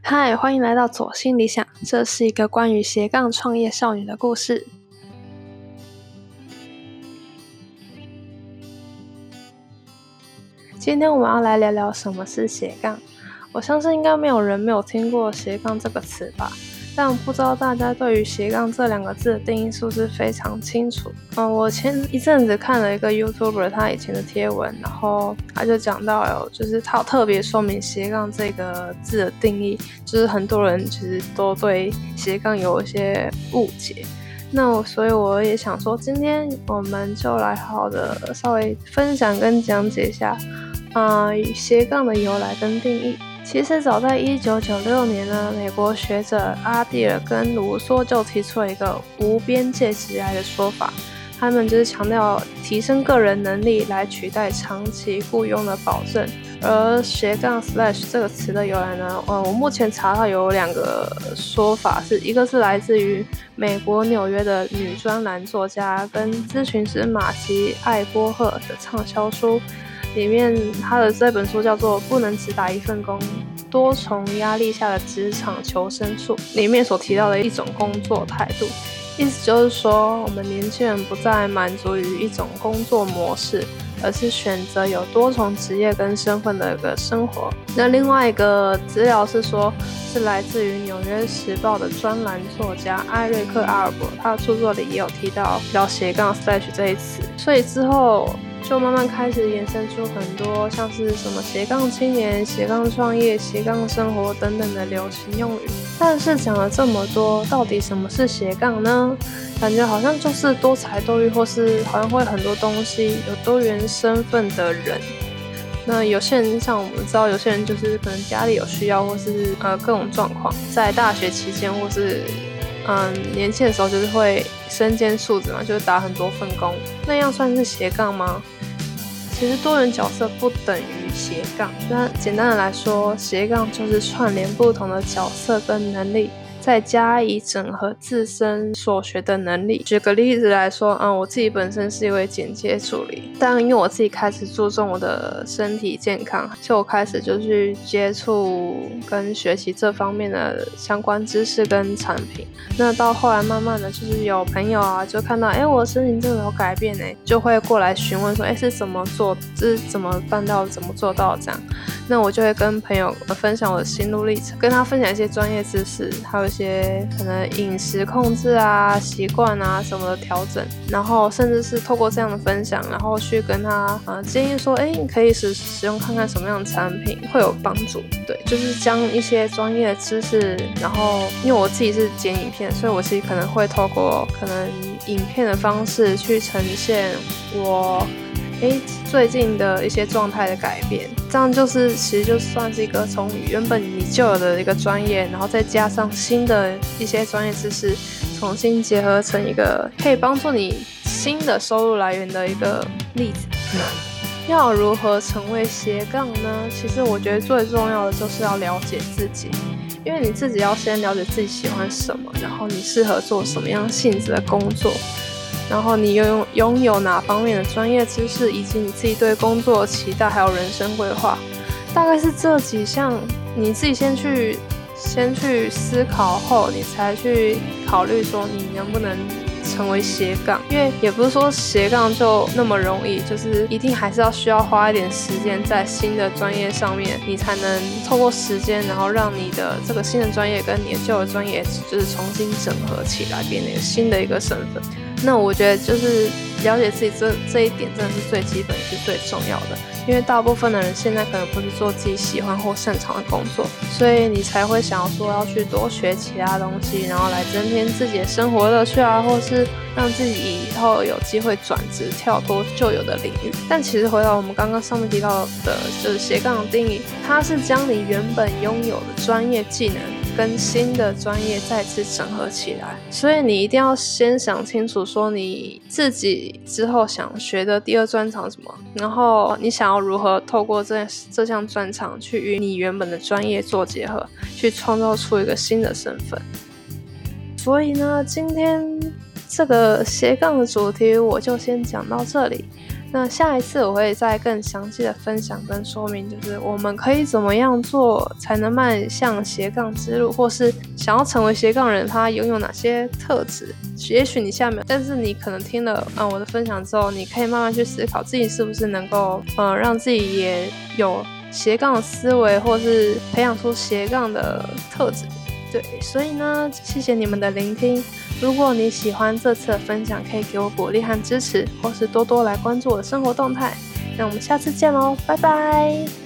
嗨，欢迎来到左心理想，这是一个关于斜杠创业少女的故事。今天我们要来聊聊什么是斜杠。我相信应该没有人没有听过斜杠这个词吧。但不知道大家对于斜杠这两个字的定义是不是非常清楚？嗯，我前一阵子看了一个 YouTuber 他以前的贴文，然后他就讲到有，就是他特别说明斜杠这个字的定义，就是很多人其实都对斜杠有一些误解。那我所以我也想说，今天我们就来好好的稍微分享跟讲解一下，啊，斜杠的由来跟定义。其实早在一九九六年呢，美国学者阿蒂尔跟卢梭就提出了一个无边界职业的说法，他们就是强调提升个人能力来取代长期雇佣的保证。而斜杠 slash 这个词的由来呢，呃，我目前查到有两个说法，是一个是来自于美国纽约的女专栏作家跟咨询师马吉艾波赫的畅销书。里面他的这本书叫做《不能只打一份工：多重压力下的职场求生术》，里面所提到的一种工作态度，意思就是说，我们年轻人不再满足于一种工作模式，而是选择有多重职业跟身份的一个生活。那另外一个资料是说，是来自于《纽约时报》的专栏作家艾瑞克·阿尔伯，他的著作里也有提到“叫斜杠 slash” 这一词，所以之后。就慢慢开始衍生出很多像是什么斜杠青年、斜杠创业、斜杠生活等等的流行用语。但是讲了这么多，到底什么是斜杠呢？感觉好像就是多才多艺，或是好像会很多东西，有多元身份的人。那有些人像我们知道，有些人就是可能家里有需要，或是呃各种状况，在大学期间或是嗯年轻的时候，就是会身兼数职嘛，就是打很多份工，那样算是斜杠吗？其实多元角色不等于斜杠，那简单的来说，斜杠就是串联不同的角色跟能力。再加以整合自身所学的能力。举个例子来说，嗯，我自己本身是一位剪接助理，但因为我自己开始注重我的身体健康，就我开始就去接触跟学习这方面的相关知识跟产品。那到后来，慢慢的就是有朋友啊，就看到，哎，我身体真的有改变，哎，就会过来询问说，哎，是怎么做，是怎么办到，怎么做到这样？那我就会跟朋友分享我的心路历程，跟他分享一些专业知识，还有。些可能饮食控制啊、习惯啊什么的调整，然后甚至是透过这样的分享，然后去跟他呃建议说，哎，你可以使使用看看什么样的产品会有帮助。对，就是将一些专业的知识，然后因为我自己是剪影片，所以我其实可能会透过可能影片的方式去呈现我。诶，最近的一些状态的改变，这样就是其实就算是一个从原本你旧有的一个专业，然后再加上新的一些专业知识，重新结合成一个可以帮助你新的收入来源的一个例子。要如何成为斜杠呢？其实我觉得最重要的就是要了解自己，因为你自己要先了解自己喜欢什么，然后你适合做什么样性质的工作。然后你拥拥有哪方面的专业知识，以及你自己对工作期待，还有人生规划，大概是这几项，你自己先去先去思考后，你才去考虑说你能不能成为斜杠。因为也不是说斜杠就那么容易，就是一定还是要需要花一点时间在新的专业上面，你才能透过时间，然后让你的这个新的专业跟你的旧的专业就是重新整合起来，变成新的一个身份。那我觉得就是了解自己这这一点真的是最基本也是最重要的，因为大部分的人现在可能不是做自己喜欢或擅长的工作，所以你才会想要说要去多学其他东西，然后来增添自己的生活乐趣啊，或是让自己以后有机会转职跳脱旧有的领域。但其实回到我们刚刚上面提到的，就是斜杠的定义，它是将你原本拥有的专业技能。跟新的专业再次整合起来，所以你一定要先想清楚，说你自己之后想学的第二专长什么，然后你想要如何透过这这项专长去与你原本的专业做结合，去创造出一个新的身份。所以呢，今天这个斜杠的主题我就先讲到这里。那下一次我会再更详细的分享跟说明，就是我们可以怎么样做才能迈向斜杠之路，或是想要成为斜杠人，他拥有哪些特质？也许你下面，但是你可能听了啊我的分享之后，你可以慢慢去思考自己是不是能够嗯让自己也有斜杠思维，或是培养出斜杠的特质。对，所以呢，谢谢你们的聆听。如果你喜欢这次的分享，可以给我鼓励和支持，或是多多来关注我的生活动态。那我们下次见喽，拜拜。